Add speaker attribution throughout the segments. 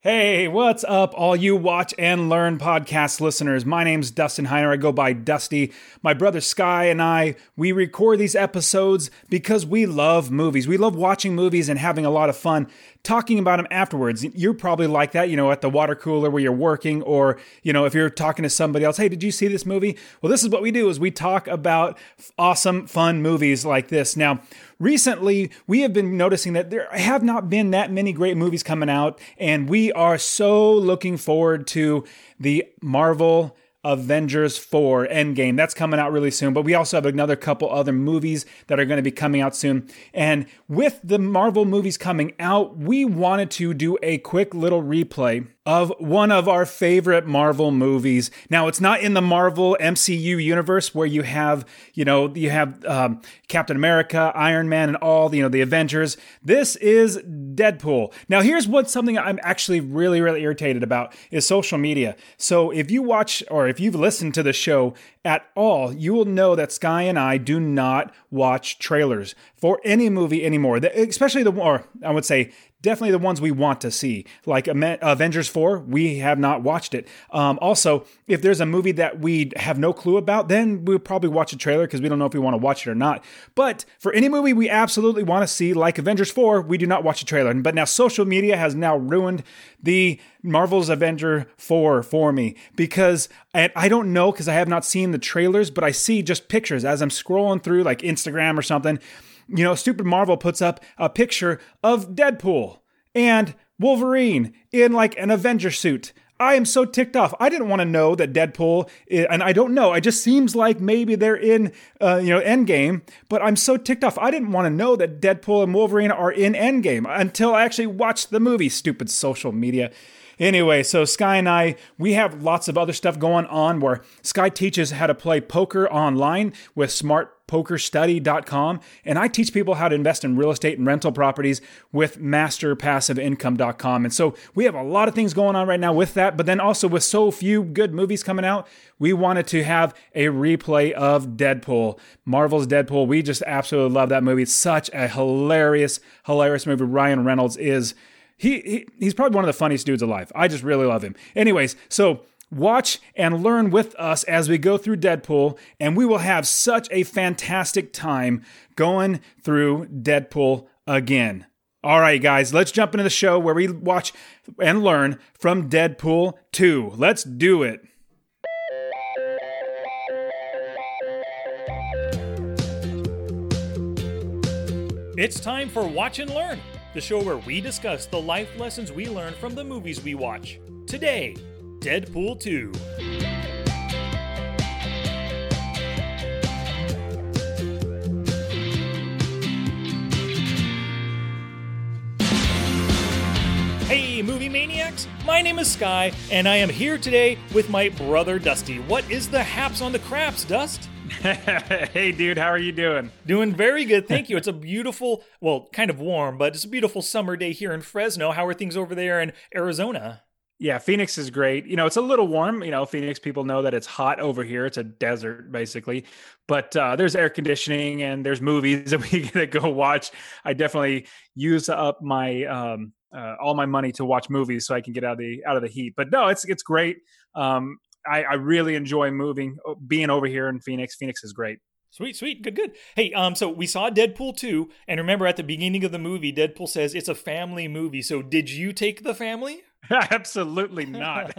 Speaker 1: Hey, what's up, all you watch and learn podcast listeners? My name's Dustin Heiner. I go by Dusty. My brother Sky and I, we record these episodes because we love movies. We love watching movies and having a lot of fun talking about them afterwards. You're probably like that, you know, at the water cooler where you're working, or, you know, if you're talking to somebody else, hey, did you see this movie? Well, this is what we do is we talk about awesome, fun movies like this. Now, recently we have been noticing that there have not been that many great movies coming out, and we are so looking forward to the Marvel Avengers 4 Endgame. That's coming out really soon, but we also have another couple other movies that are going to be coming out soon. And with the Marvel movies coming out, we wanted to do a quick little replay of one of our favorite Marvel movies. Now, it's not in the Marvel MCU universe where you have, you know, you have um, Captain America, Iron Man, and all, you know, the Avengers. This is Deadpool. Now, here's what something I'm actually really, really irritated about is social media. So if you watch or if you've listened to the show at all, you will know that Sky and I do not watch trailers for any movie anymore, especially the, or I would say definitely the ones we want to see. Like Avengers 4, we have not watched it. Um, also, if there's a movie that we have no clue about, then we'll probably watch a trailer because we don't know if we want to watch it or not. But for any movie we absolutely want to see, like Avengers 4, we do not watch a trailer. But now social media has now ruined the Marvel's Avenger 4 for me because I don't know because I have not seen the trailers, but I see just pictures as I'm scrolling through like Instagram or something you know, stupid Marvel puts up a picture of Deadpool and Wolverine in like an Avenger suit. I am so ticked off. I didn't want to know that Deadpool, and I don't know. It just seems like maybe they're in, uh, you know, Endgame. But I'm so ticked off. I didn't want to know that Deadpool and Wolverine are in Endgame until I actually watched the movie. Stupid social media. Anyway, so Sky and I, we have lots of other stuff going on where Sky teaches how to play poker online with smartpokerstudy.com. And I teach people how to invest in real estate and rental properties with masterpassiveincome.com. And so we have a lot of things going on right now with that. But then also with so few good movies coming out, we wanted to have a replay of Deadpool, Marvel's Deadpool. We just absolutely love that movie. It's such a hilarious, hilarious movie. Ryan Reynolds is he, he he's probably one of the funniest dudes alive. I just really love him. Anyways, so watch and learn with us as we go through Deadpool, and we will have such a fantastic time going through Deadpool again. All right, guys, let's jump into the show where we watch and learn from Deadpool 2. Let's do it.
Speaker 2: It's time for Watch and Learn the show where we discuss the life lessons we learn from the movies we watch. Today, Deadpool 2. Hey, movie maniacs! My name is Sky, and I am here today with my brother Dusty. What is the haps on the craps, Dust?
Speaker 1: hey, dude, how are you doing?
Speaker 2: Doing very good, thank you. It's a beautiful, well, kind of warm, but it's a beautiful summer day here in Fresno. How are things over there in Arizona?
Speaker 1: Yeah, Phoenix is great. You know, it's a little warm. You know, Phoenix people know that it's hot over here. It's a desert basically, but uh, there's air conditioning and there's movies that we get to go watch. I definitely use up my um, uh, all my money to watch movies so I can get out of the out of the heat. But no, it's it's great. Um, I, I really enjoy moving, uh, being over here in Phoenix. Phoenix is great.
Speaker 2: Sweet, sweet, good, good. Hey, um, so we saw Deadpool 2, and remember at the beginning of the movie, Deadpool says it's a family movie. So did you take the family?
Speaker 1: Absolutely not.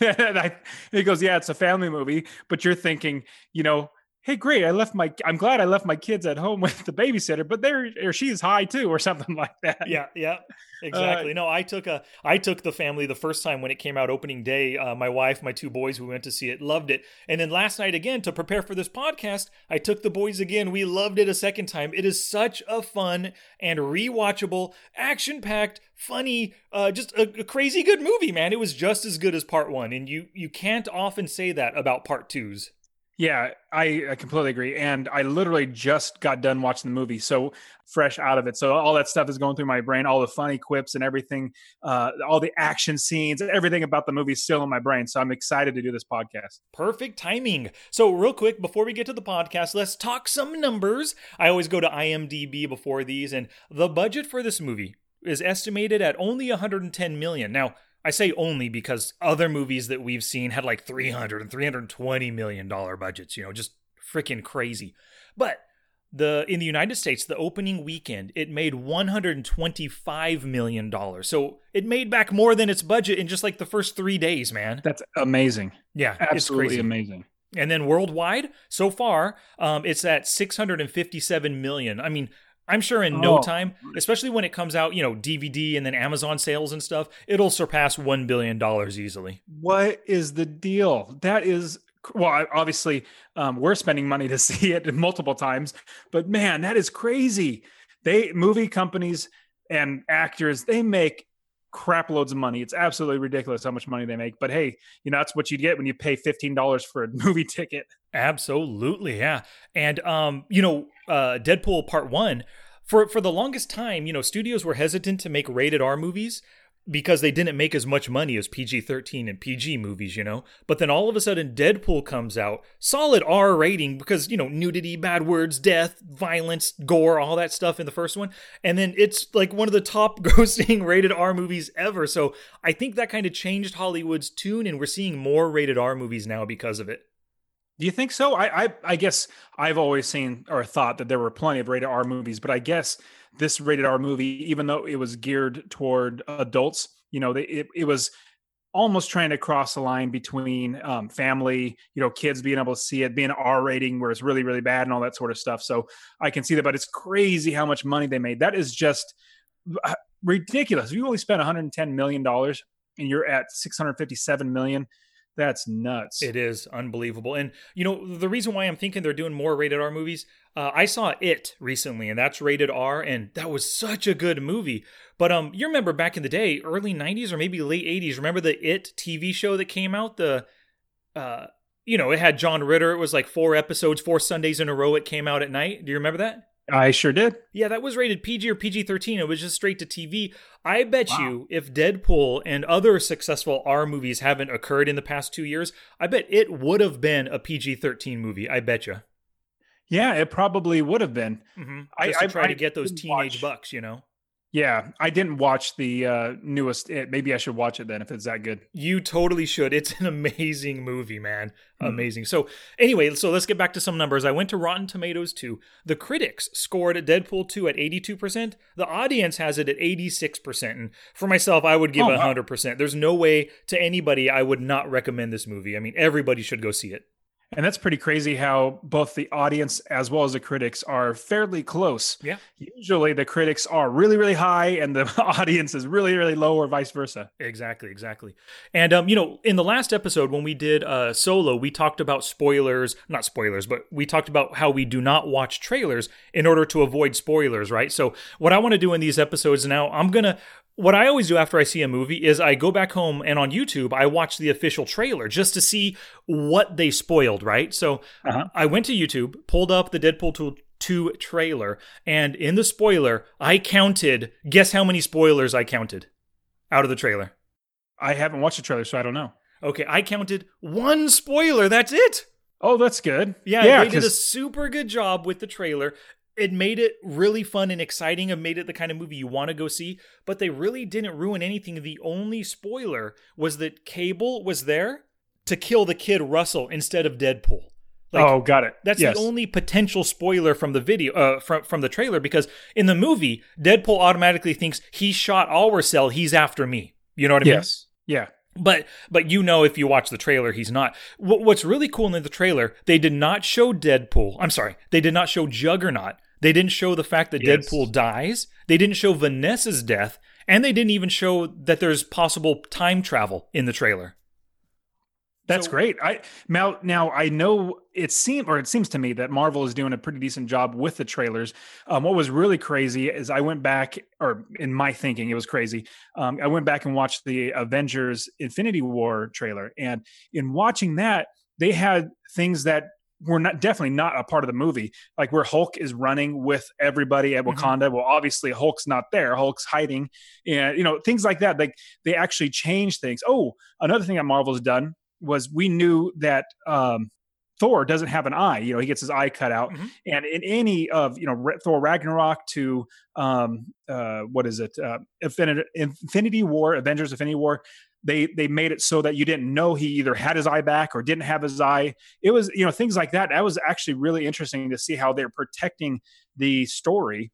Speaker 1: he goes, Yeah, it's a family movie, but you're thinking, you know, hey great i left my i'm glad i left my kids at home with the babysitter but there or she's high too or something like that.
Speaker 2: Yeah yeah exactly. Uh, no i took a i took the family the first time when it came out opening day. Uh, my wife my two boys we went to see it loved it. And then last night again to prepare for this podcast i took the boys again. We loved it a second time. It is such a fun and rewatchable action packed funny uh, just a, a crazy good movie man. It was just as good as part one and you you can't often say that about part twos
Speaker 1: yeah, I, I, completely agree. And I literally just got done watching the movie, so fresh out of it. So all that stuff is going through my brain, all the funny quips and everything, uh, all the action scenes, everything about the movie is still in my brain. So I'm excited to do this podcast.
Speaker 2: Perfect timing. So real quick, before we get to the podcast, let's talk some numbers. I always go to IMDb before these, and the budget for this movie is estimated at only 110 million. Now, I say only because other movies that we've seen had like 300 and 320 million dollar budgets, you know, just freaking crazy. But the in the United States, the opening weekend, it made 125 million dollars. So it made back more than its budget in just like the first 3 days, man.
Speaker 1: That's amazing.
Speaker 2: Yeah,
Speaker 1: Absolutely amazing.
Speaker 2: And then worldwide, so far, um, it's at 657 million. I mean, I'm sure in no
Speaker 1: Oh.
Speaker 2: time, especially when it comes out, you know, DVD and then Amazon sales and stuff, it'll surpass $1 billion easily.
Speaker 1: What is the deal? That is well, obviously, um, we're spending money to see it multiple times, but man, that is crazy. They movie companies and actors they make crap loads of money. It's absolutely ridiculous how much money they make. But hey, you know that's what you get when you pay fifteen dollars for a movie ticket.
Speaker 2: Absolutely, yeah. And um, you know, uh Deadpool part 1 for for the longest time, you know, studios were hesitant to make rated R movies because they didn't make as much money as PG-13 and PG movies, you know. But then all of a sudden Deadpool comes out, solid R rating because, you know, nudity, bad words, death, violence, gore, all that stuff in the first one. And then it's like one of the top grossing rated R movies ever. So, I think that kind of changed Hollywood's tune and we're seeing more rated R movies now because of it.
Speaker 1: Do you think so? I, I I guess I've always seen or thought that there were plenty of rated R movies, but I guess this rated R movie, even though it was geared toward adults, you know, they, it it was almost trying to cross the line between um, family, you know, kids being able to see it, being R rating where it's really really bad and all that sort of stuff. So I can see that, but it's crazy how much money they made. That is just uh, ridiculous. If you only spent 110 million dollars and you're at 657 million, that's nuts.
Speaker 2: It is unbelievable. And, you know, the reason why I'm thinking they're doing more rated R movies, uh, I saw It recently, and that's rated R, and that was such a good movie. But um, you remember back in the day, early 90s or maybe late 80s, remember the It TV show that came out? The, uh, you know, it had John Ritter. It was like four episodes, four Sundays in a row. It came out at night. Do you remember that?
Speaker 1: I sure did.
Speaker 2: Yeah, that was rated PG or PG 13. It was just straight to TV. I bet
Speaker 1: Wow.
Speaker 2: you if Deadpool and other successful R movies haven't occurred in the past two years, I bet it would have been a PG 13 movie. I bet you.
Speaker 1: Yeah, it probably would have been.
Speaker 2: Mm-hmm.
Speaker 1: I-
Speaker 2: to
Speaker 1: I-
Speaker 2: try
Speaker 1: I
Speaker 2: to get those teenage
Speaker 1: watch-
Speaker 2: bucks, you know?
Speaker 1: Yeah, I didn't watch the uh, newest. It. Maybe I should watch it then if it's that good.
Speaker 2: You totally should. It's an amazing movie, man.
Speaker 1: Hmm.
Speaker 2: Amazing. So, anyway, so let's get back to some numbers. I went to Rotten Tomatoes 2. The critics scored Deadpool 2 at 82%. The audience has it at 86%. And for myself, I would give
Speaker 1: Oh, wow.
Speaker 2: 100%. There's no way to anybody I would not recommend this movie. I mean, everybody should go see it.
Speaker 1: And that's pretty crazy how both the audience as well as the critics are fairly close.
Speaker 2: Yeah.
Speaker 1: Usually the critics are really, really high and the audience is really, really low or vice versa.
Speaker 2: Exactly, exactly. And um, you know, in the last episode when we did uh solo, we talked about spoilers, not spoilers, but we talked about how we do not watch trailers in order to avoid spoilers, right? So what I want to do in these episodes now, I'm going to what I always do after I see a movie is I go back home and on YouTube I watch the official trailer just to see what they spoiled, right? So
Speaker 1: Uh-huh.
Speaker 2: I went to YouTube, pulled up the Deadpool 2 2 trailer, and in the spoiler, I counted, guess how many spoilers I counted out of the trailer?
Speaker 1: I haven't watched the trailer, so I don't know.
Speaker 2: Okay, I counted one spoiler. That's it.
Speaker 1: Oh, that's good.
Speaker 2: Yeah,
Speaker 1: yeah.
Speaker 2: they did a super good job with the trailer. It made it really fun and exciting. and made it the kind of movie you want to go see, but they really didn't ruin anything. The only spoiler was that Cable was there to kill the kid Russell instead of Deadpool. Like,
Speaker 1: oh, got it.
Speaker 2: That's
Speaker 1: yes.
Speaker 2: the only potential spoiler from the video, uh, from from the trailer, because in the movie, Deadpool automatically thinks he shot our cell. He's after me. You know what I mean?
Speaker 1: Yes. Yeah.
Speaker 2: But but you know if you watch the trailer, he's not. What, what's really cool in the trailer, they did not show Deadpool. I'm sorry, they did not show Juggernaut. They didn't show the fact that
Speaker 1: Yes.
Speaker 2: Deadpool dies. They didn't show Vanessa's death, and they didn't even show that there's possible time travel in the trailer.
Speaker 1: That's
Speaker 2: So-
Speaker 1: great. I now now I know it seemed or it seems to me that Marvel is doing a pretty decent job with the trailers. Um, what was really crazy is I went back, or in my thinking, it was crazy. Um, I went back and watched the Avengers Infinity War trailer, and in watching that, they had things that were not definitely not a part of the movie, like where Hulk is running with everybody at
Speaker 2: Mhm.
Speaker 1: Wakanda. Well, obviously Hulk's not there; Hulk's hiding, and you know things like that. Like they actually change things. Oh, another thing that Marvel's done was we knew that um, Thor doesn't have an eye. You know, he gets his eye cut out. Mm-hmm. And in any of you know Thor Ragnarok to um, uh, what is it, uh, Infinity, Infinity War, Avengers Infinity War, they they made it so that you didn't know he either had his eye back or didn't have his eye. It was you know things like that. That was actually really interesting to see how they're protecting the story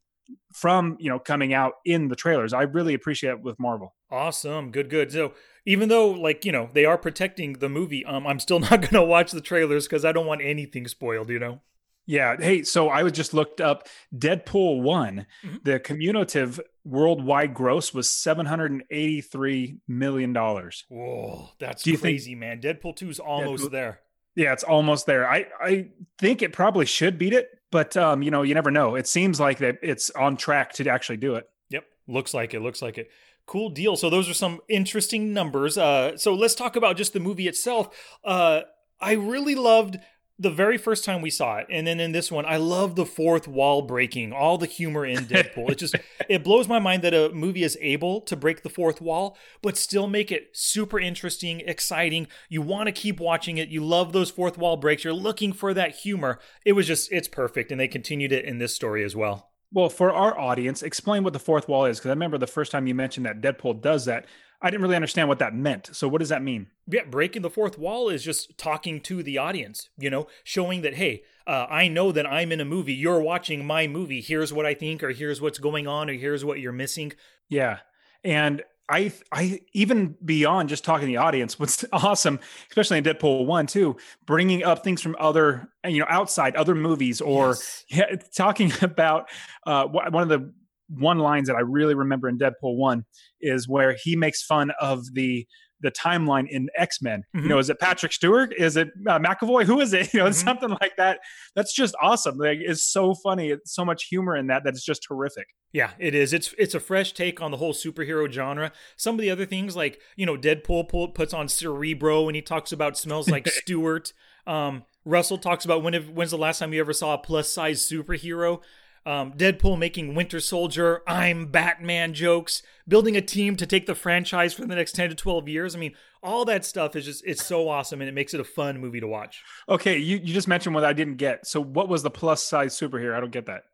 Speaker 1: from you know coming out in the trailers. I really appreciate it with Marvel.
Speaker 2: Awesome, good, good. So even though like you know they are protecting the movie, um, I'm still not gonna watch the trailers because I don't want anything spoiled. You know.
Speaker 1: Yeah. Hey, so I was just looked up Deadpool one. Mm-hmm. The cumulative worldwide gross was seven hundred and eighty three million dollars.
Speaker 2: Whoa, that's crazy, think, man. Deadpool two is almost Deadpool, there.
Speaker 1: Yeah, it's almost there. I I think it probably should beat it, but um, you know, you never know. It seems like that it's on track to actually do it.
Speaker 2: Yep, looks like it. Looks like it. Cool deal. So those are some interesting numbers. Uh, so let's talk about just the movie itself. Uh, I really loved the very first time we saw it and then in this one i love the fourth wall breaking all the humor in deadpool. It just it blows my mind that a movie is able to break the fourth wall but still make it super interesting exciting. You want to keep watching it. You love those fourth wall breaks. You're looking for that humor. It was just it's perfect and they continued it in this story as well.
Speaker 1: Well for our audience explain what the fourth wall is because i remember the first time you mentioned that deadpool does that I didn't really understand what that meant. So what does that mean?
Speaker 2: Yeah, breaking the fourth wall is just talking to the audience, you know, showing that hey, uh, I know that I'm in a movie. You're watching my movie. Here's what I think, or here's what's going on, or here's what you're missing.
Speaker 1: Yeah, and I, I even beyond just talking to the audience, what's awesome, especially in Deadpool one too, bringing up things from other, you know, outside other movies, or yes. yeah, talking about uh, one of the one lines that I really remember in Deadpool one is where he makes fun of the the timeline in X Men. Mm-hmm. You know, is it Patrick Stewart? Is it uh, McAvoy? Who is it? You know, mm-hmm. something like that. That's just awesome. Like, it's so funny. It's so much humor in that that it's just terrific.
Speaker 2: Yeah, it is. It's it's a fresh take on the whole superhero genre. Some of the other things, like you know, Deadpool pull, puts on Cerebro and he talks about smells like Stewart. Um, Russell talks about when when's the last time you ever saw a plus size superhero? Um, Deadpool making Winter Soldier, I'm Batman jokes, building a team to take the franchise for the next 10 to 12 years. I mean, all that stuff is just, it's so awesome and it makes it a fun movie to watch.
Speaker 1: Okay, you, you just mentioned what I didn't get. So, what was the plus size superhero? I don't get that.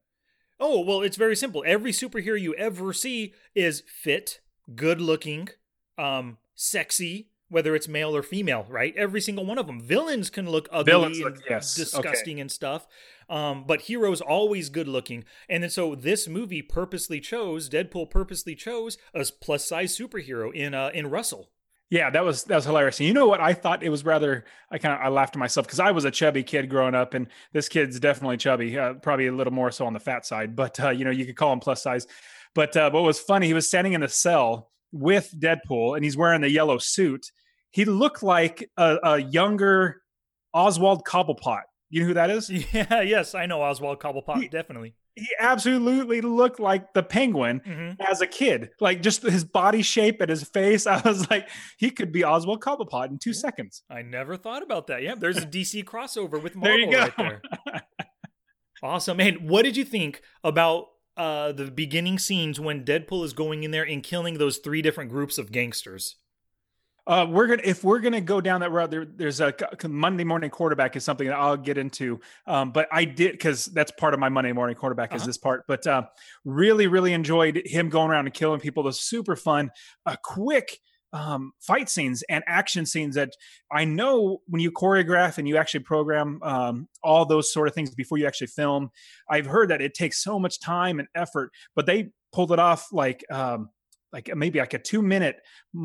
Speaker 2: Oh, well, it's very simple. Every superhero you ever see is fit, good looking, um, sexy, whether it's male or female, right? Every single one of them. Villains can look ugly Villains and look, yes. disgusting okay. and stuff. Um, but heroes always good looking. And then so this movie purposely chose Deadpool purposely chose a plus size superhero in uh, in Russell.
Speaker 1: Yeah, that was that was hilarious. And you know what? I thought it was rather. I kind of I laughed to myself because I was a chubby kid growing up, and this kid's definitely chubby, uh, probably a little more so on the fat side. But uh, you know, you could call him plus size. But uh, what was funny? He was standing in a cell with Deadpool, and he's wearing the yellow suit. He looked like a, a younger Oswald Cobblepot. You know who that is?
Speaker 2: Yeah, yes, I know Oswald Cobblepot,
Speaker 1: he,
Speaker 2: definitely.
Speaker 1: He absolutely looked like the penguin mm-hmm. as a kid. Like just his body shape and his face. I was like, he could be Oswald Cobblepot in two seconds.
Speaker 2: I never thought about that. Yeah, there's a DC crossover with Marvel there you go. right there. awesome. Man, what did you think about uh, the beginning scenes when Deadpool is going in there and killing those three different groups of gangsters?
Speaker 1: Uh, we're gonna if we're gonna go down that road. There, there's a Monday morning quarterback is something that I'll get into. Um, but I did because that's part of my Monday morning quarterback uh-huh. is this part. But uh, really, really enjoyed him going around and killing people. It was super fun. A quick um, fight scenes and action scenes that I know when you choreograph and you actually program um, all those sort of things before you actually film. I've heard that it takes so much time and effort, but they pulled it off like um, like maybe like a two minute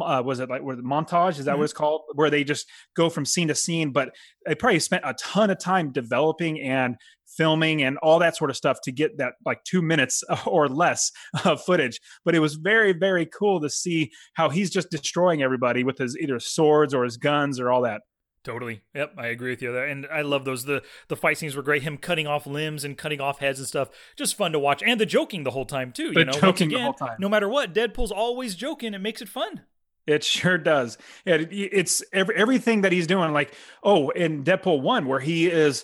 Speaker 1: uh, was it like where the montage is that mm-hmm. what it's called? Where they just go from scene to scene but they probably spent a ton of time developing and filming and all that sort of stuff to get that like two minutes or less of footage. But it was very very cool to see how he's just destroying everybody with his either swords or his guns or all that
Speaker 2: Totally. Yep, I agree with you there. And I love those. The the fight scenes were great. Him cutting off limbs and cutting off heads and stuff. Just fun to watch. And the joking the whole time too.
Speaker 1: The
Speaker 2: you know,
Speaker 1: joking again, the whole time.
Speaker 2: No matter what, Deadpool's always joking. It makes it fun.
Speaker 1: It sure does. It, it's every, everything that he's doing. Like oh, in Deadpool one, where he is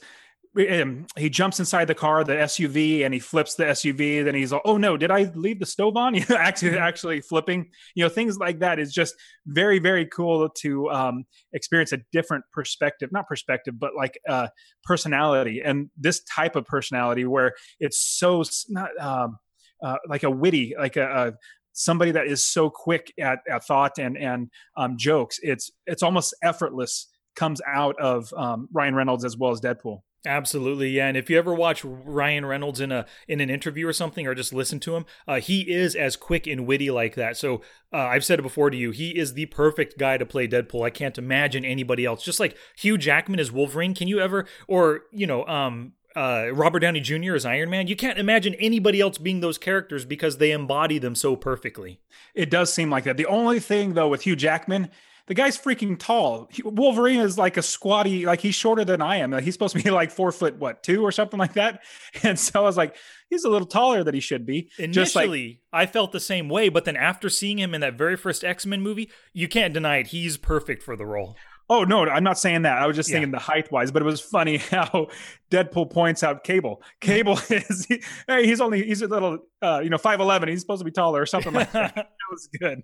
Speaker 1: um, he jumps inside the car, the SUV, and he flips the SUV. Then he's like, "Oh no, did I leave the stove on?" You know, actually,
Speaker 2: Mm-hmm.
Speaker 1: actually flipping. You know, things like that is just very, very cool to um, experience a different perspective, not perspective, but like uh, personality, and this type of personality where it's so not um, uh, like a witty, like a, a somebody that is so quick at, at thought and and um, jokes. It's it's almost effortless comes out of um, Ryan Reynolds as well as Deadpool.
Speaker 2: Absolutely, yeah. And if you ever watch Ryan Reynolds in a in an interview or something, or just listen to him, uh, he is as quick and witty like that. So uh, I've said it before to you, he is the perfect guy to play Deadpool. I can't imagine anybody else. Just like Hugh Jackman as Wolverine, can you ever, or you know, um, uh, Robert Downey Jr. as Iron Man, you can't imagine anybody else being those characters because they embody them so perfectly.
Speaker 1: It does seem like that. The only thing though with Hugh Jackman, the guy's freaking tall. He- Wolverine is like a squatty, like he's shorter than I am. Like he's supposed to be like four foot what two or something like that. And so I was like, he's a little taller than he should be. Just like
Speaker 2: Initially, I felt the same way, but then after seeing him in that very first X Men movie, you can't deny it. He's perfect for the role.
Speaker 1: Oh no, I'm not saying that. I was just
Speaker 2: Yeah.
Speaker 1: thinking the height wise, but it was funny how Deadpool points out Cable. Cable is hey, he's only he's a little uh, you know five eleven. He's supposed to be taller or something like that. That was good.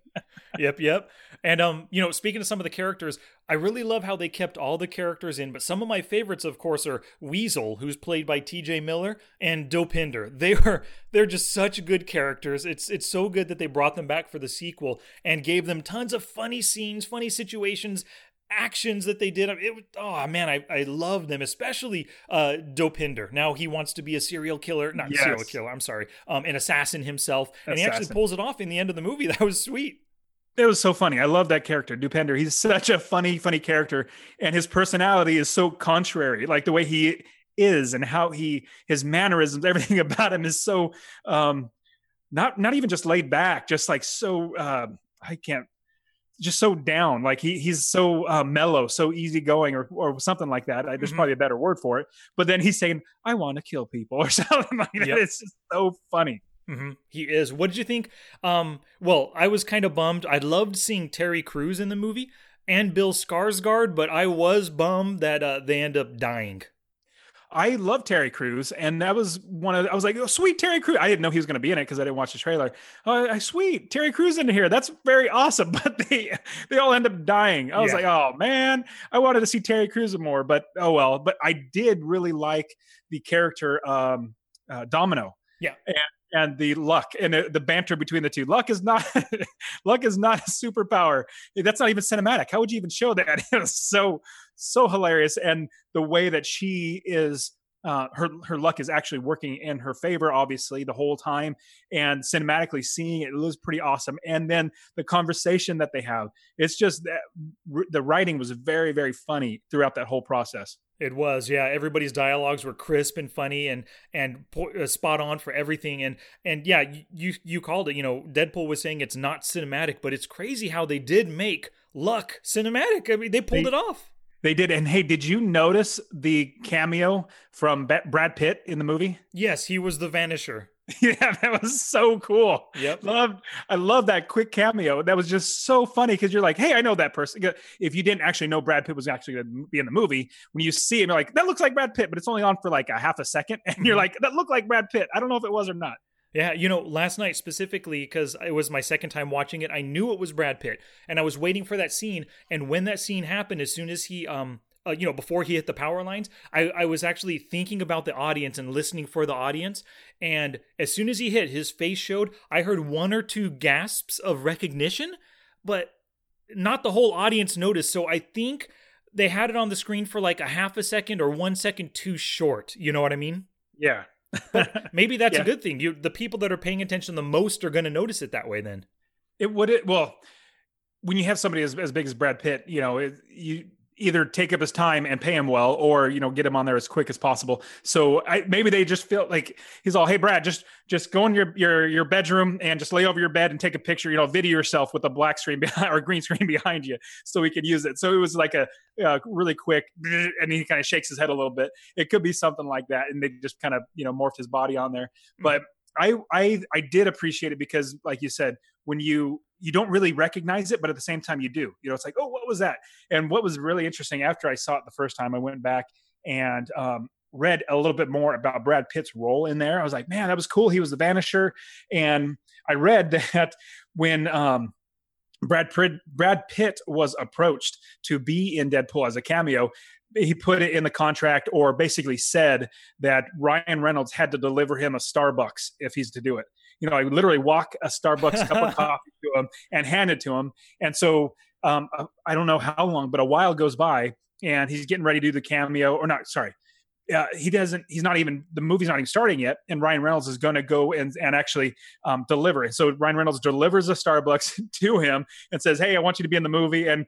Speaker 2: yep, yep. And um, you know, speaking of some of the characters, I really love how they kept all the characters in, but some of my favorites, of course, are Weasel, who's played by T.J. Miller, and Dopinder. They were they're just such good characters. It's it's so good that they brought them back for the sequel and gave them tons of funny scenes, funny situations. Actions that they did, it oh man, I, I love them, especially uh, Dopinder. Now he wants to be a serial killer, not
Speaker 1: Yes.
Speaker 2: serial killer. I'm sorry, um, an assassin himself, and he actually pulls it off in the end of the movie. That was sweet.
Speaker 1: It was so funny. I love that character, Dopinder. He's such a funny, funny character, and his personality is so contrary. Like the way he is and how he his mannerisms, everything about him is so um not not even just laid back, just like so uh I can't just so down. Like he he's so uh, mellow, so easygoing, or or something like that. I, there's
Speaker 2: Mhm.
Speaker 1: probably a better word for it. But then he's saying, "I want to kill people" or something like that.
Speaker 2: Yep.
Speaker 1: It's just so funny.
Speaker 2: hmm He is. What did you think? Um, well, I was kind of bummed. I loved seeing Terry Crews in the movie and Bill Skarsgård, but I was bummed that uh, they end up dying.
Speaker 1: I love Terry Crews, and that was one of. I was like, "Oh, sweet Terry Crews!" I didn't know he was going to be in it because I didn't watch the trailer. Oh, I- sweet Terry Crews in here. That's very awesome. But they they all end up dying. I was
Speaker 2: Yeah.
Speaker 1: like, "Oh man, I wanted to see Terry Crews more." But oh well. But I did really like the character um, uh, Domino.
Speaker 2: Yeah.
Speaker 1: and and the luck and the, banter between the two. Luck is not luck is not a superpower. That's not even cinematic. How would you even show that? It was so so hilarious, and the way that she is. Uh, her her luck is actually working in her favor, obviously, the whole time, and cinematically seeing it, it was pretty awesome. And then the conversation that they have, it's just that the writing was very very funny throughout that whole process.
Speaker 2: It was, yeah. Everybody's dialogues were crisp and funny and and uh, spot on for everything. And and yeah, you, you you called it. You know, Deadpool was saying it's not cinematic, but it's crazy how they did make luck cinematic. I mean, they pulled
Speaker 1: They-
Speaker 2: it off.
Speaker 1: They did, and hey, did you notice the cameo from Brad Pitt in the movie?
Speaker 2: Yes, he was the Vanisher.
Speaker 1: yeah, that was so cool.
Speaker 2: Yep.
Speaker 1: Love, I love that quick cameo. That was just so funny because you're like, hey, I know that person. If you didn't actually know Brad Pitt was actually going to be in the movie, when you see him, you're like, that looks like Brad Pitt, but it's only on for like a half a second, and you're
Speaker 2: Mhm.
Speaker 1: like, that looked like Brad Pitt. I don't know if it was or not.
Speaker 2: Yeah, you know, last night specifically, because it was my second time watching it, I knew it was Brad Pitt, and I was waiting for that scene. And when that scene happened, as soon as he, um, uh, you know, before he hit the power lines, I, I was actually thinking about the audience and listening for the audience. And as soon as he hit, his face showed. I heard one or two gasps of recognition, but not the whole audience noticed. So I think they had it on the screen for like a half a second or one second too short. You know what I mean?
Speaker 1: Yeah.
Speaker 2: Maybe that's
Speaker 1: Yeah.
Speaker 2: a good thing. You, the people that are paying attention the most are going to notice it that way. Then,
Speaker 1: It would it well when you have somebody as, as big as Brad Pitt, you know, it, you either take up his time and pay him well, or you know, get him on there as quick as possible. So I, maybe they just feel like he's all, hey Brad, just just go in your your your bedroom and just lay over your bed and take a picture. You know, video yourself with a black screen behind or green screen behind you, so we could use it. So it was like a uh, really quick, and he kind of shakes his head a little bit. It could be something like that, and they just kind of you know morphed his body on there. But I I I did appreciate it because, like you said, when you you don't really recognize it, but at the same time you do. You know, it's like, oh, what was that? And what was really interesting after I saw it the first time, I went back and um, read a little bit more about Brad Pitt's role in there. I was like, man, that was cool. He was the Vanisher, and I read that when um, Brad Pitt, Brad Pitt was approached to be in Deadpool as a cameo, he put it in the contract or basically said that Ryan Reynolds had to deliver him a Starbucks if he's to do it. You know, I literally walk a Starbucks cup of coffee to him and hand it to him. And so um, I don't know how long, but a while goes by and he's getting ready to do the cameo or not, sorry, uh, he doesn't he's not even the movie's not even starting yet and ryan reynolds is going to go and, and actually um, deliver it. So ryan reynolds delivers a starbucks to him and says hey i want you to be in the movie. And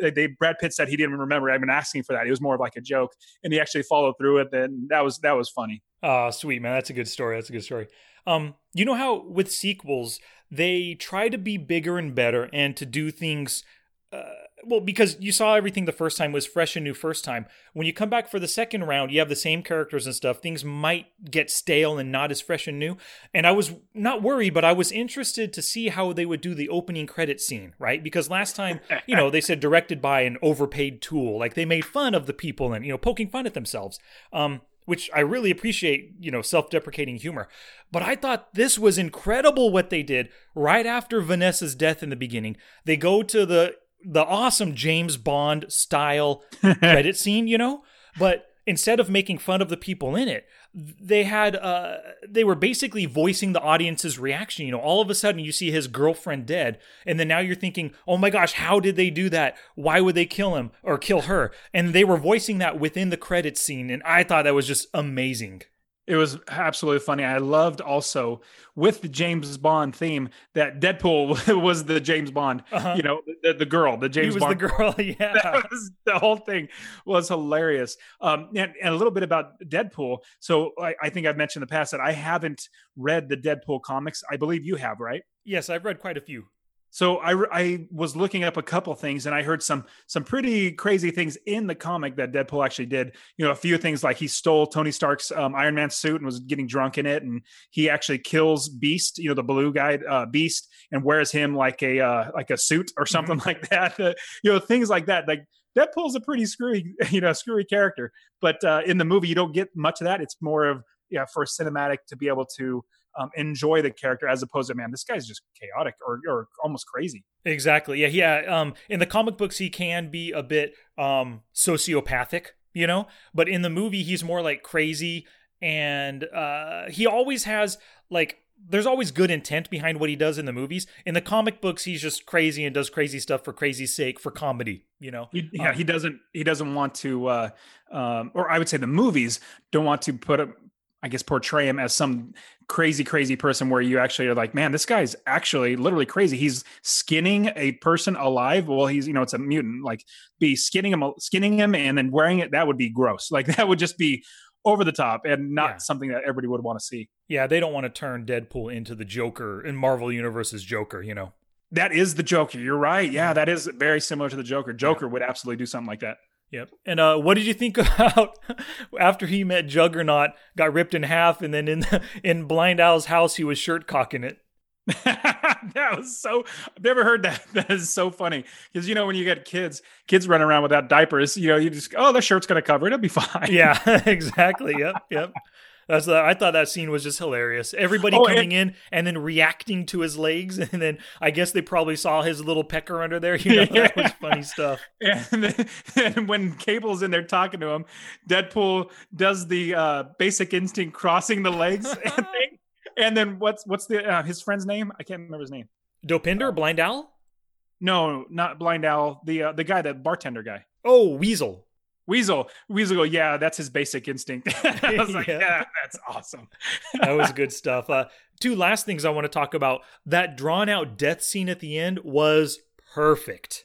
Speaker 1: they brad pitt said he didn't even remember i've been asking for that. It was more of like a joke and he actually followed through it and that was that was funny.
Speaker 2: Oh sweet man. That's a good story. That's a good story um you know how with sequels they try to be bigger and better and to do things uh, well because you saw everything the first time was fresh and new first time. When you come back for the second round you have the same characters and stuff things might get stale and not as fresh and new. And i was not worried but i was interested to see how they would do the opening credit scene right? Because last time you know they said directed by an overpaid tool. Like they made fun of the people and you know poking fun at themselves. Um which I really appreciate, you know, self-deprecating humor. But I thought this was incredible what they did right after Vanessa's death in the beginning. They go to the the awesome James Bond style credit scene, you know, but instead of making fun of the people in it, they had uh they were basically voicing the audience's reaction. You know, all of a sudden you see his girlfriend dead, and then now you're thinking, oh my gosh, how did they do that? Why would they kill him or kill her? And they were voicing that within the credit scene, and I thought that was just amazing.
Speaker 1: It was absolutely funny. I loved also with the James Bond theme that Deadpool was the James Bond, uh-huh. you know, the, the, girl, the James
Speaker 2: he
Speaker 1: was
Speaker 2: Bond. the girl, yeah.
Speaker 1: The whole thing was hilarious. Um, and, and, a little bit about Deadpool. So I, I think I've mentioned in the past that I haven't read the Deadpool comics. I believe you have, right?
Speaker 2: Yes, I've read quite a few.
Speaker 1: So I, I was looking up a couple things and I heard some some pretty crazy things in the comic that Deadpool actually did. You know, a few things like he stole Tony Stark's um, Iron Man suit and was getting drunk in it, and he actually kills Beast, you know, the blue guy, uh, Beast, and wears him like a uh, like a suit or something mm-hmm. like that. Uh, you know, things like that. Like Deadpool's a pretty screwy, you know, screwy character, but uh, in the movie you don't get much of that. It's more of yeah for cinematic to be able to um, enjoy the character as opposed to man, this guy's just chaotic or or almost crazy.
Speaker 2: Exactly. Yeah. Yeah. Um, in the comic books, he can be a bit um sociopathic, you know, but in the movie, he's more like crazy, and uh, he always has like there's always good intent behind what he does in the movies. In the comic books, he's just crazy and does crazy stuff for crazy's sake for comedy. You know,
Speaker 1: he, yeah, um, he doesn't he doesn't want to, uh, um, or I would say the movies don't want to put a, I guess portray him as some crazy, crazy person where you actually are like, man, this guy's actually literally crazy. He's skinning a person alive. Well, he's, you know, it's a mutant. Like be skinning him, skinning him and then wearing it. That would be gross. Like that would just be over the top and not yeah. something that everybody would want to see.
Speaker 2: Yeah. They don't want to turn Deadpool into the Joker in Marvel Universe's Joker, you know?
Speaker 1: That is the Joker. You're right. Yeah. That is very similar to the Joker. Joker yeah. would absolutely do something like that.
Speaker 2: Yep. And uh, what did you think about after he met Juggernaut, got ripped in half, and then in the, in Blind Al's house he was shirt cocking it?
Speaker 1: that was so. I've never heard that. That is so funny because you know when you get kids, kids run around without diapers. You know, you just oh, the shirt's gonna cover it. It'll be fine.
Speaker 2: Yeah, exactly. Yep, yep. That's the, I thought that scene was just hilarious. Everybody oh, coming and, in and then reacting to his legs, and then I guess they probably saw his little pecker under there. You know, yeah. that was funny stuff.
Speaker 1: And, then, and, when Cable's in there talking to him, Deadpool does the uh, basic instinct crossing the legs thing. And then what's what's the uh, his friend's name? I can't remember his name.
Speaker 2: Dopinder, Blind Al.
Speaker 1: No, not Blind Al. The uh, the guy, the bartender guy.
Speaker 2: Oh, Weasel.
Speaker 1: Weasel, Weasel go, yeah, that's his basic instinct. I was like, yeah, yeah that's awesome.
Speaker 2: that was good stuff. Uh, two last things I want to talk about. That drawn out death scene at the end was perfect.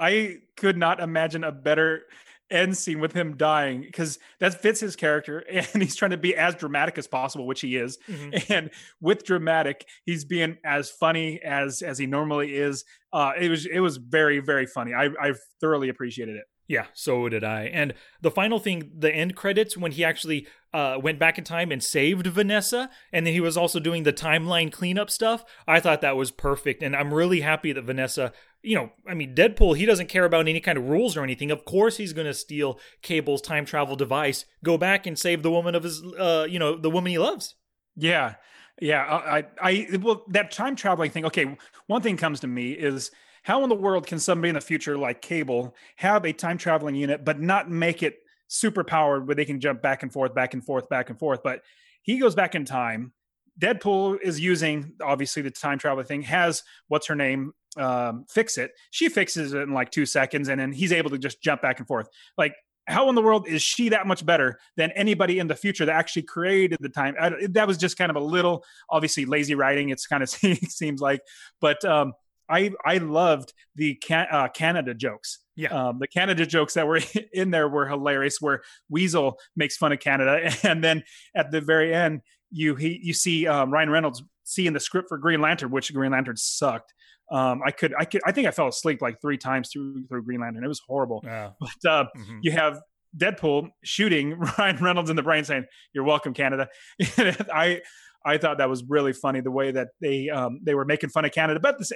Speaker 1: I could not imagine a better end scene with him dying because that fits his character and he's trying to be as dramatic as possible which he is mm-hmm. and with dramatic he's being as funny as as he normally is uh it was it was very very funny i i thoroughly appreciated it
Speaker 2: Yeah, so did I. And the final thing, the end credits, when he actually uh, went back in time and saved Vanessa, and then he was also doing the timeline cleanup stuff, I thought that was perfect. And I'm really happy that Vanessa, you know, I mean, Deadpool, he doesn't care about any kind of rules or anything. Of course, he's going to steal Cable's time travel device, go back and save the woman of his, uh, you know, the woman he loves.
Speaker 1: Yeah. Yeah. I, I, well, that time traveling thing, okay, one thing comes to me is, how in the world can somebody in the future like Cable have a time traveling unit but not make it super powered where they can jump back and forth, back and forth, back and forth? But he goes back in time. Deadpool is using obviously the time travel thing. Has what's her name um, fix it? She fixes it in like two seconds, and then he's able to just jump back and forth. Like how in the world is she that much better than anybody in the future that actually created the time? I, that was just kind of a little, obviously, lazy writing. It's kind of seems like, but um, I I loved the can, uh, Canada jokes.
Speaker 2: Yeah,
Speaker 1: um, the Canada jokes that were in there were hilarious. Where Weasel makes fun of Canada, and then at the very end, you he you see um, Ryan Reynolds seeing the script for Green Lantern, which Green Lantern sucked. Um, I could I could I think I fell asleep like three times through through Green Lantern. It was horrible.
Speaker 2: Yeah.
Speaker 1: But uh, mm-hmm. you have Deadpool shooting Ryan Reynolds in the brain, saying, "You're welcome, Canada." I I thought that was really funny the way that they um, they were making fun of Canada, but this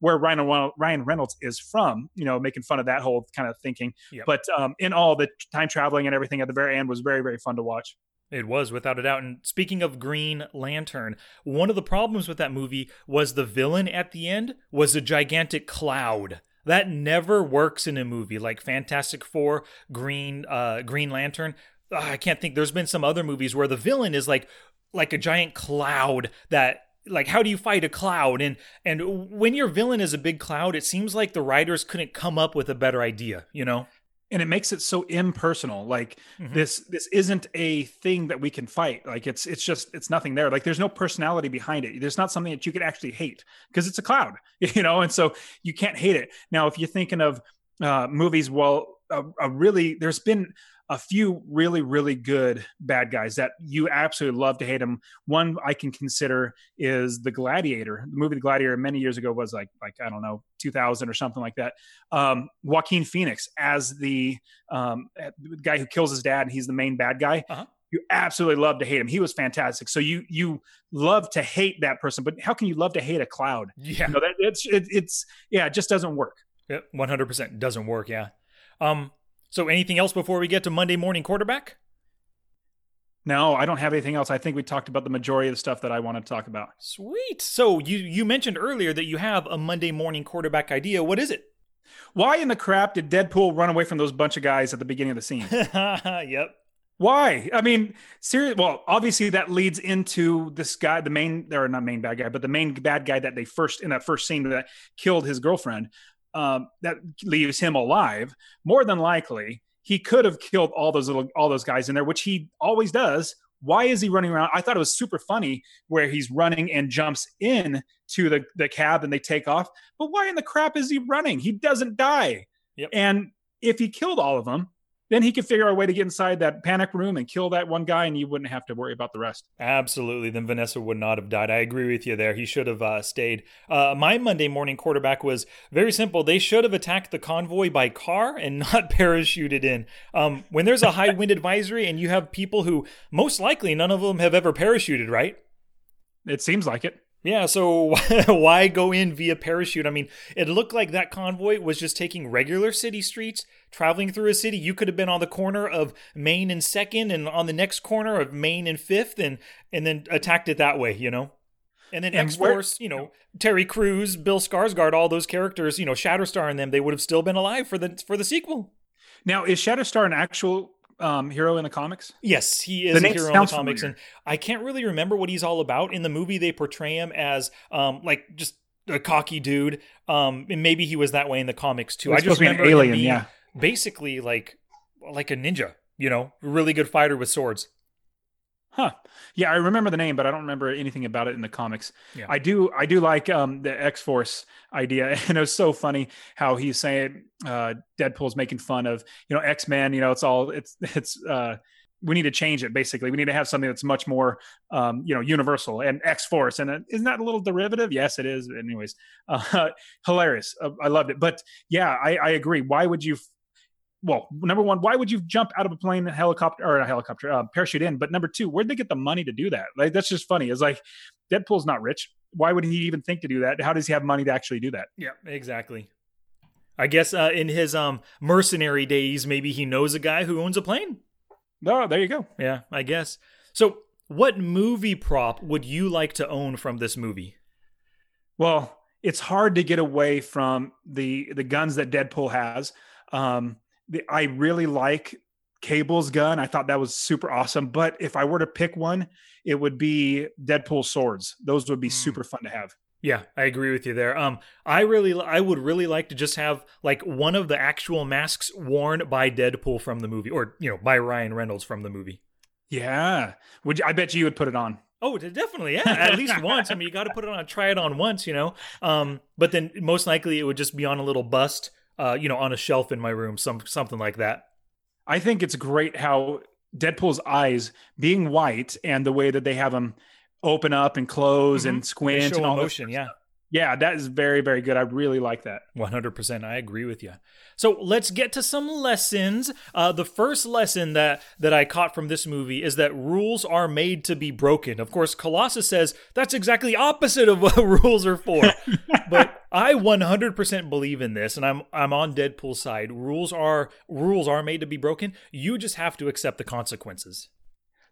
Speaker 1: where Ryan Ryan Reynolds is from, you know, making fun of that whole kind of thinking. Yep. But um, in all, the time traveling and everything at the very end was very very fun to watch.
Speaker 2: It was without a doubt. And speaking of Green Lantern, one of the problems with that movie was the villain at the end was a gigantic cloud. That never works in a movie like Fantastic Four, Green uh, Green Lantern. I can't think. There's been some other movies where the villain is like like a giant cloud that like how do you fight a cloud? And and when your villain is a big cloud it seems like the writers couldn't come up with a better idea you know?
Speaker 1: And it makes it so impersonal like mm-hmm. this this isn't a thing that we can fight. Like it's it's just it's nothing there. Like there's no personality behind it. There's not something that you could actually hate because it's a cloud you know? And so you can't hate it. Now if you're thinking of uh movies well a, a really there's been a few really really good bad guys that you absolutely love to hate them one i can consider is the gladiator. The movie the gladiator many years ago was like like i don't know 2000 or something like that. Um joaquin phoenix as the um guy who kills his dad and he's the main bad guy. Uh-huh. you absolutely love to hate him. He was fantastic. So you you love to hate that person but how can you love to hate a cloud?
Speaker 2: Yeah.
Speaker 1: You know, that, it's it, it's yeah it just doesn't work.
Speaker 2: Yeah 100% doesn't work yeah. Um so, anything else before we get to Monday morning quarterback?
Speaker 1: No, I don't have anything else. I think we talked about the majority of the stuff that I want to talk about.
Speaker 2: Sweet. So you you mentioned earlier that you have a Monday morning quarterback idea. What is it?
Speaker 1: Why in the crap did Deadpool run away from those bunch of guys at the beginning of the scene?
Speaker 2: yep.
Speaker 1: Why? I mean, seriously. Well, obviously that leads into this guy, the main, or not main bad guy, but the main bad guy that they first in that first scene that killed his girlfriend um, that leaves him alive, more than likely he could have killed all those little all those guys in there, which he always does. Why is he running around? I thought it was super funny where he's running and jumps in to the, the cab and they take off. But why in the crap is he running? He doesn't die.
Speaker 2: Yep.
Speaker 1: And if he killed all of them, then he could figure out a way to get inside that panic room and kill that one guy, and you wouldn't have to worry about the rest.
Speaker 2: Absolutely. Then Vanessa would not have died. I agree with you there. He should have uh, stayed. Uh, my Monday morning quarterback was very simple. They should have attacked the convoy by car and not parachuted in. Um, when there's a high wind advisory and you have people who most likely none of them have ever parachuted, right?
Speaker 1: It seems like it.
Speaker 2: Yeah, so why go in via parachute? I mean, it looked like that convoy was just taking regular city streets, traveling through a city. You could have been on the corner of Main and Second, and on the next corner of Main and Fifth, and and then attacked it that way. You know. And then X Force, you know, Terry Crews, Bill Skarsgård, all those characters, you know, Shatterstar and them, they would have still been alive for the for the sequel.
Speaker 1: Now, is Shatterstar an actual um, hero in the comics?
Speaker 2: Yes, he is a hero in the comics, familiar. and I can't really remember what he's all about. In the movie, they portray him as um, like just a cocky dude, um, and maybe he was that way in the comics too. I just remember alien, yeah, basically like like a ninja, you know, really good fighter with swords.
Speaker 1: Huh. Yeah, I remember the name, but I don't remember anything about it in the comics.
Speaker 2: Yeah.
Speaker 1: I do. I do like um, the X Force idea, and it was so funny how he's saying uh, Deadpool's making fun of you know X Men. You know, it's all it's it's. Uh, we need to change it. Basically, we need to have something that's much more, um, you know, universal and X Force. And uh, isn't that a little derivative? Yes, it is. Anyways, uh, hilarious. Uh, I loved it. But yeah, I, I agree. Why would you well, number one, why would you jump out of a plane, a helicopter, or a helicopter, uh, parachute in? But number two, where'd they get the money to do that? Like, that's just funny. It's like Deadpool's not rich. Why would he even think to do that? How does he have money to actually do that?
Speaker 2: Yeah, exactly. I guess uh, in his um, mercenary days, maybe he knows a guy who owns a plane.
Speaker 1: Oh, there you go.
Speaker 2: Yeah, I guess. So, what movie prop would you like to own from this movie?
Speaker 1: Well, it's hard to get away from the the guns that Deadpool has. Um, the, I really like Cable's gun. I thought that was super awesome. But if I were to pick one, it would be Deadpool swords. Those would be mm. super fun to have.
Speaker 2: Yeah, I agree with you there. Um, I really, I would really like to just have like one of the actual masks worn by Deadpool from the movie, or you know, by Ryan Reynolds from the movie.
Speaker 1: Yeah, would you, I bet you would put it on?
Speaker 2: Oh, definitely, yeah. At least once. I mean, you got to put it on, try it on once, you know. Um, but then most likely it would just be on a little bust, uh, you know, on a shelf in my room, some something like that.
Speaker 1: I think it's great how Deadpool's eyes being white and the way that they have them open up and close mm-hmm. and squint and all
Speaker 2: motion, yeah.
Speaker 1: Yeah, that is very, very good. I really like that.
Speaker 2: 100%. I agree with you. So let's get to some lessons. Uh, the first lesson that, that I caught from this movie is that rules are made to be broken. Of course, Colossus says that's exactly opposite of what rules are for. but I 100% believe in this, and I'm I'm on Deadpool's side. Rules are rules are made to be broken. You just have to accept the consequences.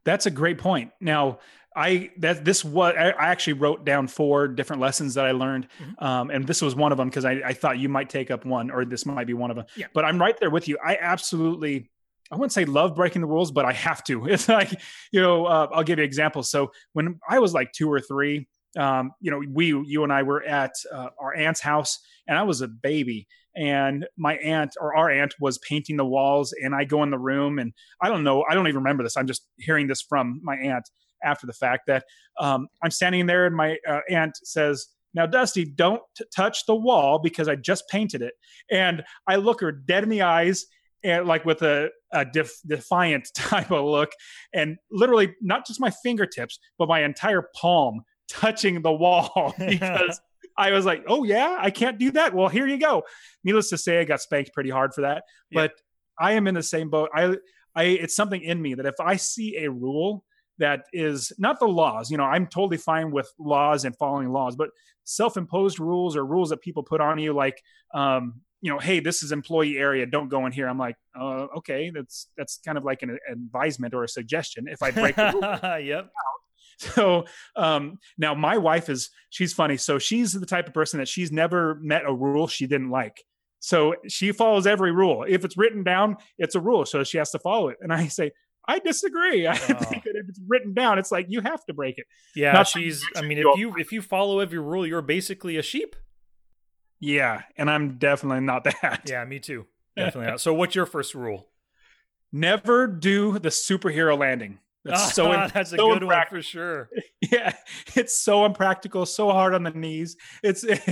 Speaker 1: That's a great point. Now, I that this was I actually wrote down four different lessons that I learned, mm-hmm. um, and this was one of them because I, I thought you might take up one or this might be one of them. Yeah. But I'm right there with you. I absolutely I wouldn't say love breaking the rules, but I have to. It's like you know uh, I'll give you examples. So when I was like two or three, um, you know we you and I were at uh, our aunt's house, and I was a baby, and my aunt or our aunt was painting the walls and i go in the room and i don't know i don't even remember this i'm just hearing this from my aunt after the fact that um, I'm standing there and my uh, aunt says, now, Dusty, don't t- touch the wall because I just painted it. And I look her dead in the eyes and like with a, a def- defiant type of look and literally not just my fingertips, but my entire palm touching the wall because I was like, oh, yeah, I can't do that. Well, here you go. Needless to say, I got spanked pretty hard for that. Yeah. But I am in the same boat. I, I, it's something in me that if I see a rule that is not the laws. You know, I'm totally fine with laws and following laws, but self-imposed rules or rules that people put on you, like, um, you know, hey, this is employee area, don't go in here. I'm like, uh, okay, that's that's kind of like an advisement or a suggestion. If I break the rule,
Speaker 2: yep.
Speaker 1: So um, now my wife is she's funny. So she's the type of person that she's never met a rule she didn't like. So she follows every rule. If it's written down, it's a rule. So she has to follow it. And I say, I disagree. I oh. think that if it's written down, it's like you have to break it.
Speaker 2: Yeah, Not she's. I mean, if you if you follow every rule, you're basically a sheep.
Speaker 1: Yeah, and I'm definitely not that.
Speaker 2: Yeah, me too. Definitely not. So, what's your first rule?
Speaker 1: Never do the superhero landing.
Speaker 2: That's so that's so a good one for sure.
Speaker 1: Yeah, it's so impractical, so hard on the knees. It's it,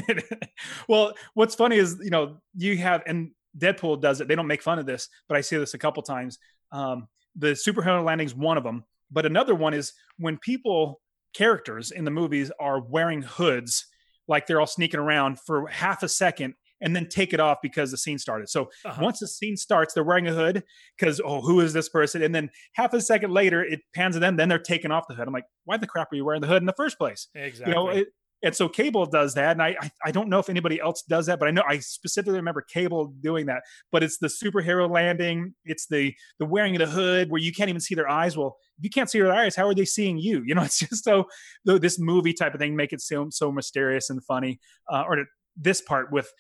Speaker 1: well, what's funny is you know you have and Deadpool does it. They don't make fun of this, but I see this a couple times. Um, the superhero landing is one of them, but another one is when people characters in the movies are wearing hoods like they're all sneaking around for half a second and then take it off because the scene started. So uh-huh. once the scene starts, they're wearing a hood because oh, who is this person? And then half a second later, it pans to them. Then they're taking off the hood. I'm like, why the crap are you wearing the hood in the first place?
Speaker 2: Exactly.
Speaker 1: You know, it, and so Cable does that, and I, I, I don't know if anybody else does that, but I know I specifically remember Cable doing that. But it's the superhero landing, it's the the wearing of the hood where you can't even see their eyes. Well, if you can't see their eyes, how are they seeing you? You know, it's just so this movie type of thing make it so so mysterious and funny. Uh, or this part with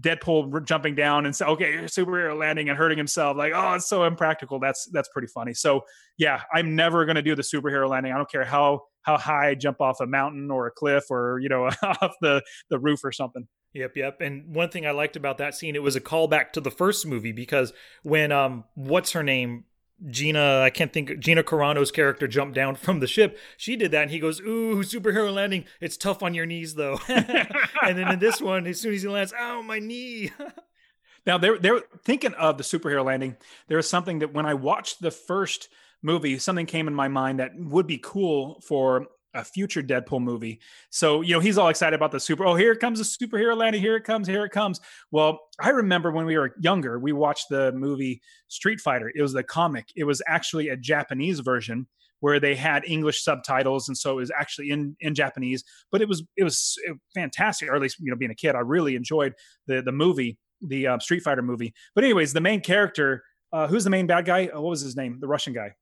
Speaker 1: Deadpool jumping down and say, "Okay, superhero landing and hurting himself." Like, oh, it's so impractical. That's that's pretty funny. So, yeah, I'm never going to do the superhero landing. I don't care how how high I jump off a mountain or a cliff or you know off the the roof or something.
Speaker 2: Yep, yep. And one thing I liked about that scene, it was a callback to the first movie because when um, what's her name Gina, I can't think, Gina Carano's character jumped down from the ship. She did that, and he goes, "Ooh, superhero landing. It's tough on your knees, though." and then in this one, as soon as he lands, "Ow, my knee."
Speaker 1: now they're they're thinking of the superhero landing. There is something that when I watched the first movie, something came in my mind that would be cool for a future Deadpool movie. So, you know, he's all excited about the super. Oh, here comes a superhero landing. Here it comes. Here it comes. Well, I remember when we were younger, we watched the movie Street Fighter. It was the comic. It was actually a Japanese version where they had English subtitles, and so it was actually in in Japanese. But it was it was fantastic. Or at least you know, being a kid, I really enjoyed the the movie, the uh, Street Fighter movie. But anyways, the main character, uh, who's the main bad guy? Oh, what was his name? The Russian guy.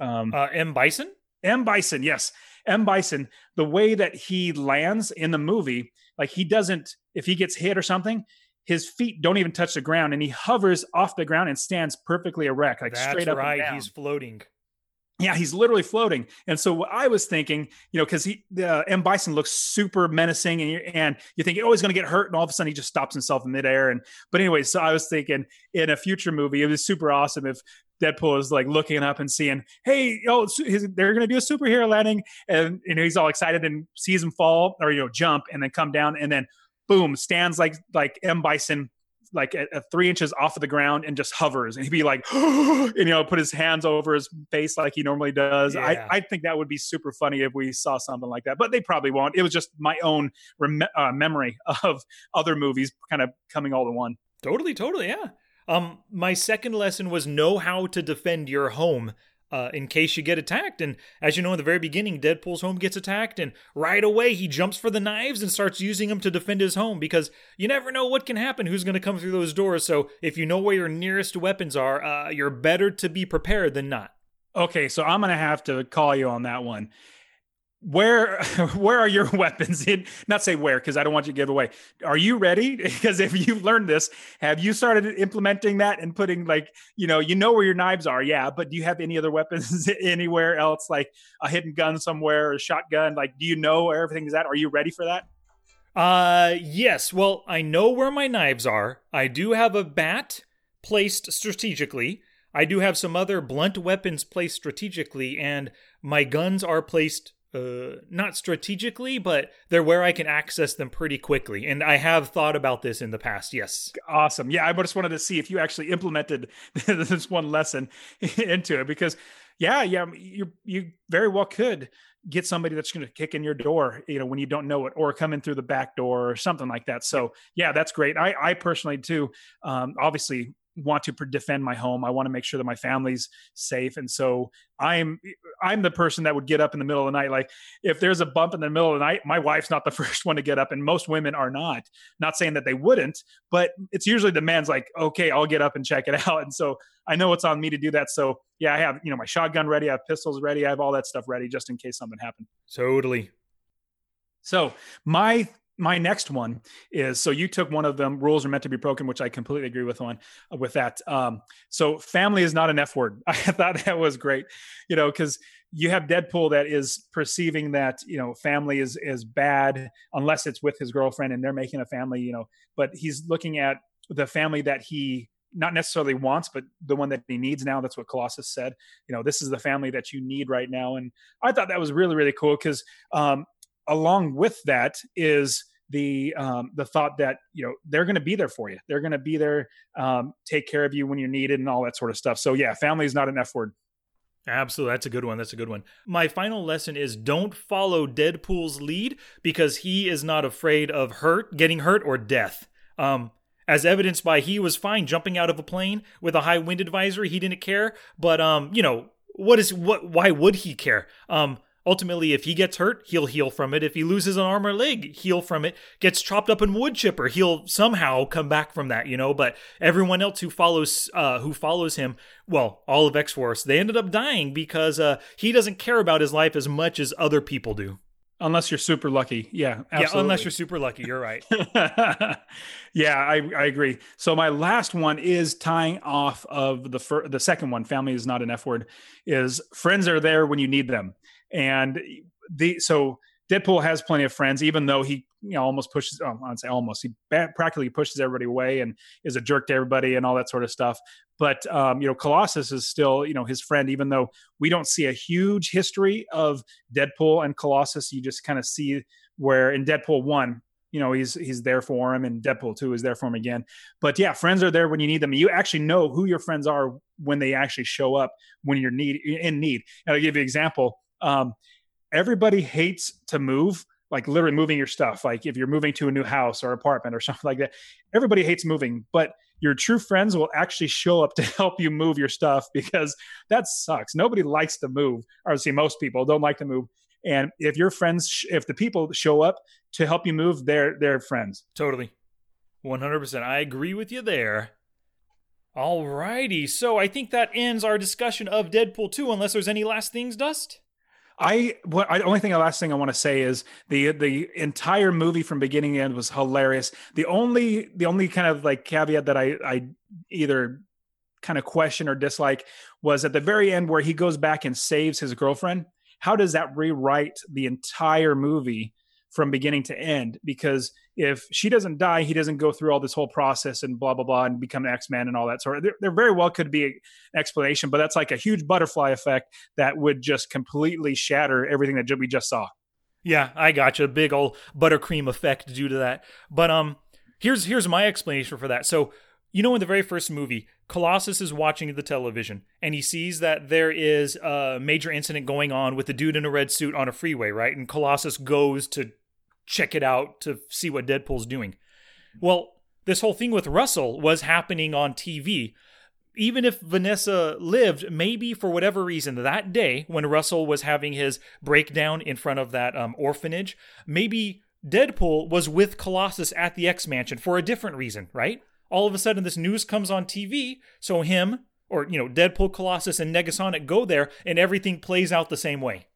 Speaker 2: Um, uh, M Bison.
Speaker 1: M Bison, yes. M Bison, the way that he lands in the movie, like he doesn't, if he gets hit or something, his feet don't even touch the ground and he hovers off the ground and stands perfectly erect, like
Speaker 2: That's
Speaker 1: straight up.
Speaker 2: right. He's floating.
Speaker 1: Yeah, he's literally floating. And so what I was thinking, you know, because he uh, M Bison looks super menacing, and you and you think, oh, he's going to get hurt, and all of a sudden he just stops himself in midair. And but anyway, so I was thinking in a future movie, it was super awesome if Deadpool is like looking up and seeing, hey, oh, they're going to do a superhero landing, and you know he's all excited and sees him fall or you know jump and then come down, and then boom, stands like like M. Bison like at, at, three inches off of the ground and just hovers and he'd be like and you know put his hands over his face like he normally does. Yeah. I, I think that would be super funny if we saw something like that but they probably won't. It was just my own rem- uh, memory of other movies kind of coming all to one.
Speaker 2: Totally totally yeah um, my second lesson was know how to defend your home. Uh, in case you get attacked. And as you know, in the very beginning, Deadpool's home gets attacked, and right away he jumps for the knives and starts using them to defend his home because you never know what can happen, who's going to come through those doors. So if you know where your nearest weapons are, uh, you're better to be prepared than not.
Speaker 1: Okay, so I'm going to have to call you on that one where where are your weapons in not say where because i don't want you to give away. Are you ready? Because if you've learned this have you started implementing that and putting like you know you know where your knives are yeah but do you have any other weapons anywhere else like a hidden gun somewhere or a shotgun? Like do you know where everything is at? Are you ready for that?
Speaker 2: Uh yes. Well i know where my knives are. I do have a bat placed strategically. I do have some other blunt weapons placed strategically and my guns are placed uh, not strategically, but they're where I can access them pretty quickly. And I have thought about this in the past. Yes.
Speaker 1: Awesome. Yeah, I just wanted to see if you actually implemented this one lesson into it because, yeah, yeah, you you very well could get somebody that's going to kick in your door, you know, when you don't know it, or come in through the back door or something like that. So, yeah, that's great. I, I personally too, um, obviously want to defend my home. I want to make sure that my family's safe. And so I'm I'm the person that would get up in the middle of the night. Like if there's a bump in the middle of the night, my wife's not the first one to get up, and most women are not. Not saying that they wouldn't, but it's usually the man's like, okay, I'll get up and check it out. And so I know it's on me to do that. So yeah, I have you know my shotgun ready, I have pistols ready, I have all that stuff ready just in case something happened.
Speaker 2: Totally.
Speaker 1: So my my next one is so you took one of them rules are meant to be broken which i completely agree with on with that um, so family is not an f word i thought that was great you know because you have deadpool that is perceiving that you know family is is bad unless it's with his girlfriend and they're making a family you know but he's looking at the family that he not necessarily wants, but the one that he needs now. That's what Colossus said. You know, this is the family that you need right now. And I thought that was really, really cool because um, along with that is the um, the thought that you know they're going to be there for you. They're going to be there, um, take care of you when you're needed, and all that sort of stuff. So yeah, family is not an F word.
Speaker 2: Absolutely. That's a good one. That's a good one. My final lesson is don't follow Deadpool's lead because he is not afraid of hurt, getting hurt, or death. Um, as evidenced by he was fine jumping out of a plane with a high wind advisory. He didn't care. But um, you know, what is what why would he care? Um, Ultimately, if he gets hurt, he'll heal from it. If he loses an arm or leg, heal from it. Gets chopped up in wood chipper, he'll somehow come back from that, you know. But everyone else who follows uh, who follows him, well, all of X Force, they ended up dying because uh, he doesn't care about his life as much as other people do.
Speaker 1: Unless you're super lucky, yeah,
Speaker 2: absolutely. yeah. Unless you're super lucky, you're right.
Speaker 1: yeah, I, I agree. So my last one is tying off of the fir- the second one. Family is not an F word. Is friends are there when you need them and the so Deadpool has plenty of friends, even though he you know almost pushes. Oh, I'd say almost. He practically pushes everybody away and is a jerk to everybody and all that sort of stuff. But um, you know, Colossus is still you know his friend, even though we don't see a huge history of Deadpool and Colossus. You just kind of see where in Deadpool one, you know he's he's there for him and deadpool 2 is there for him again but yeah friends are there when you need them you actually know who your friends are when they actually show up when you're need in need and i'll give you an example um, everybody hates to move like literally moving your stuff like if you're moving to a new house or apartment or something like that. Everybody hates moving but your true friends will actually show up to help you move your stuff because that sucks. Nobody likes to move. See most people don't like to move. And if your friends if the people show up to help you move they're they're friends.
Speaker 2: Totally. 100% i agree with you there. Alrighty, so I think that ends our discussion of Deadpool 2, unless there's any last things, Dust?
Speaker 1: I what I, only thing the last thing I want to say is the the entire movie from beginning to end was hilarious. The only the only kind of like caveat that I I either kind of question or dislike was at the very end where he goes back and saves his girlfriend. How does that rewrite the entire movie from beginning to end? Because if she doesn't die, he doesn't go through all this whole process and blah blah blah and become an X Man and all that sort of. There, there, very well could be an explanation, but that's like a huge butterfly effect that would just completely shatter everything that we just saw.
Speaker 2: Yeah, I got you. A big old buttercream effect due to that. But um, here's here's my explanation for that. So you know, in the very first movie, Colossus is watching the television and he sees that there is a major incident going on with the dude in a red suit on a freeway, right? And Colossus goes to check it out to see what Deadpool's doing. Well, this whole thing with Russell was happening on TV. Even if Vanessa lived, maybe for whatever reason, that day when Russell was having his breakdown in front of that um, orphanage, maybe Deadpool was with Colossus at the X Mansion for a different reason, right? All of a sudden, this news comes on TV, so him or you know Deadpool, Colossus, and Negasonic go there, and everything plays out the same way.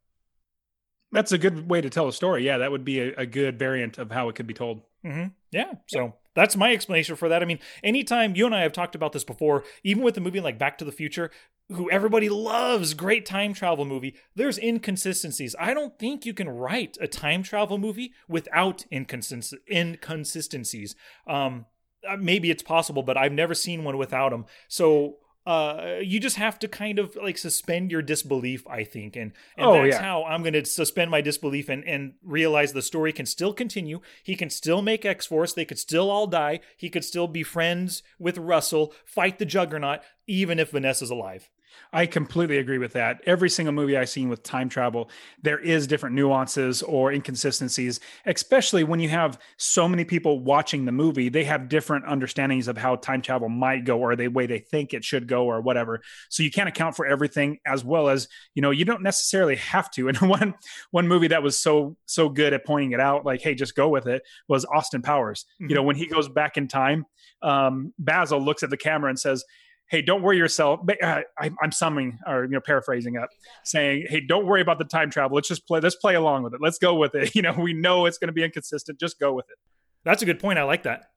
Speaker 1: That's a good way to tell a story. Yeah, that would be a, a good variant of how it could be told.
Speaker 2: Mm-hmm. Yeah. So that's my explanation for that. I mean, anytime you and I have talked about this before, even with a movie like Back to the Future, who everybody loves, great time travel movie, there's inconsistencies. I don't think you can write a time travel movie without inconsist- inconsistencies. Um, uh, maybe it's possible, but I've never seen one without them. So uh you just have to kind of like suspend your disbelief i think and, and oh, that's yeah. how i'm going to suspend my disbelief and and realize the story can still continue. He can still make x-force. They could still all die. He could still be friends with russell fight the juggernaut even if vanessa's alive
Speaker 1: I completely agree with that. Every single movie I've seen with time travel, there is different nuances or inconsistencies, especially when you have so many people watching the movie. They have different understandings of how time travel might go or the way they think it should go or whatever. So you can't account for everything as well as, you know, you don't necessarily have to. And one one movie that was so so good at pointing it out, like, hey, just go with it, was Austin Powers. Mm-hmm. You know, when he goes back in time, um, Basil looks at the camera and says, hey, don't worry yourself. Uh, I, am summing or you know paraphrasing up, saying, hey, don't worry about the time travel. Let's just play. Let's play along with it. Let's go with it. You know, we know it's going to be inconsistent. Just go with it.
Speaker 2: That's a good point. I like that.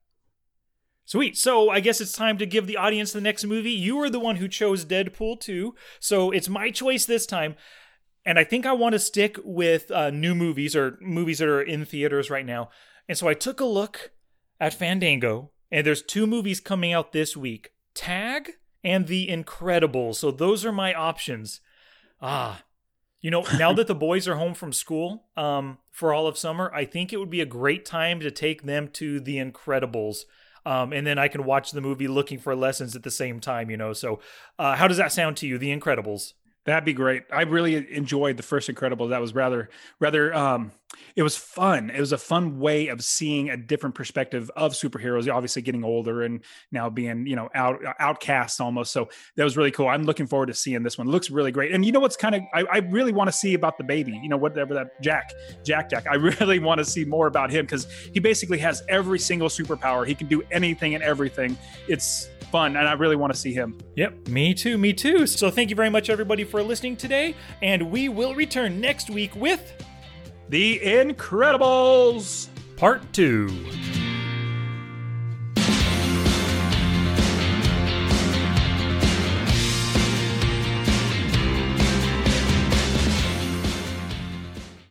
Speaker 2: Sweet. So I guess it's time to give the audience the next movie. You were the one who chose Deadpool 2, so it's my choice this time. And I think I want to stick with uh, new movies or movies that are in theaters right now. And so I took a look at Fandango, and there's two movies coming out this week Tag and The Incredibles. So those are my options. Ah, you know, now that the boys are home from school um, for all of summer, I think it would be a great time to take them to The Incredibles. Um, and then I can watch the movie looking for lessons at the same time, you know. So, uh, how does that sound to you, The Incredibles?
Speaker 1: That'd be great. I really enjoyed the first Incredible. That was rather, rather. Um, it was fun. It was a fun way of seeing a different perspective of superheroes. Obviously, getting older and now being, you know, out outcasts almost. So that was really cool. I'm looking forward to seeing this one. It looks really great. And you know what's kind of I, I really want to see about the baby. You know, whatever that Jack, Jack, Jack. I really want to see more about him because he basically has every single superpower. He can do anything and everything. It's fun, and I really want to see him.
Speaker 2: Yep, me too, me too. So thank you very much, everybody, for listening today, and we will return next week with
Speaker 1: The Incredibles
Speaker 2: Part 2.